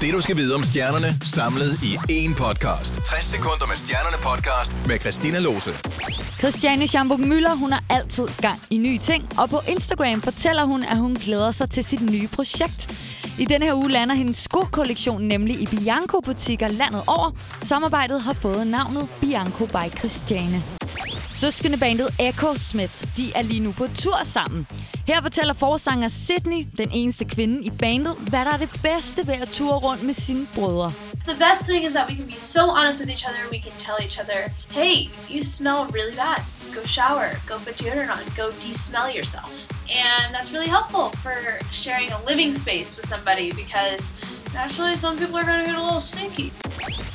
Det du skal vide om stjernerne, samlet i én podcast. 60 sekunder med stjernerne podcast med Christina Lose. Christiane Schamburg Møller, hun har altid gang i nye ting, og på Instagram fortæller hun, at hun glæder sig til sit nye projekt. I denne her uge lander hendes skokollektion nemlig i Bianco-butikker landet over. Samarbejdet har fået navnet Bianco by Christiane. Søskende bandet Echo Smith, de er lige nu på tur sammen. Her fortæller forsanger Sydney, den eneste kvinde i bandet, hvad der er det bedste ved at ture rundt med sine brødre. The best thing is that we can be so honest with each other. and We can tell each other, hey, you smell really bad. Go shower, go put deodorant on, go de-smell yourself. And that's really helpful for sharing a living space with somebody because Actually, some people are going to get a little stinky.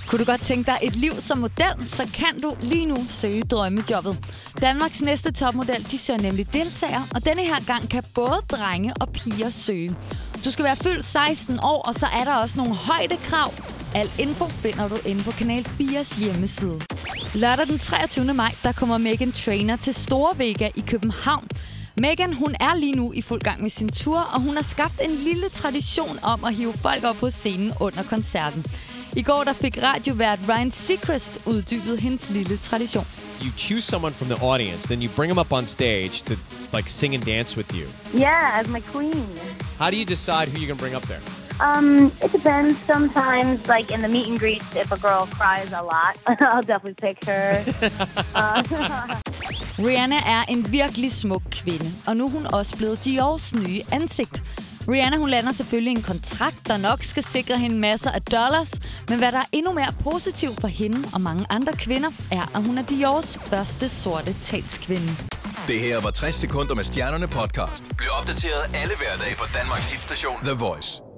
Kunne du godt tænke dig et liv som model, så kan du lige nu søge drømmejobbet. Danmarks næste topmodel, de søger nemlig deltagere, og denne her gang kan både drenge og piger søge. Du skal være fyldt 16 år, og så er der også nogle højdekrav. Al info finder du inde på Kanal 4's hjemmeside. Lørdag den 23. maj, der kommer Megan Trainer til Store Vega i København. Megan, hun er lige nu i fuld gang med sin tur, og hun har skabt en lille tradition om at hive folk op på scenen under koncerten. I går der fik radiovært Ryan Seacrest uddybet hendes lille tradition. You choose someone from the audience, then you bring them up on stage to like sing and dance with you. Yeah, as my queen. How do you decide who you're gonna bring up there? Um, it depends. Sometimes, like in the meet and greets, if a girl cries a lot, I'll definitely pick her. Rihanna er en virkelig smuk kvinde, og nu er hun også blevet Dior's nye ansigt. Rihanna hun lander selvfølgelig en kontrakt, der nok skal sikre hende masser af dollars, men hvad der er endnu mere positivt for hende og mange andre kvinder, er, at hun er Diors første sorte talskvinde. Det her var 60 sekunder med stjernerne podcast. Bliv opdateret alle hverdage på Danmarks hitstation The Voice.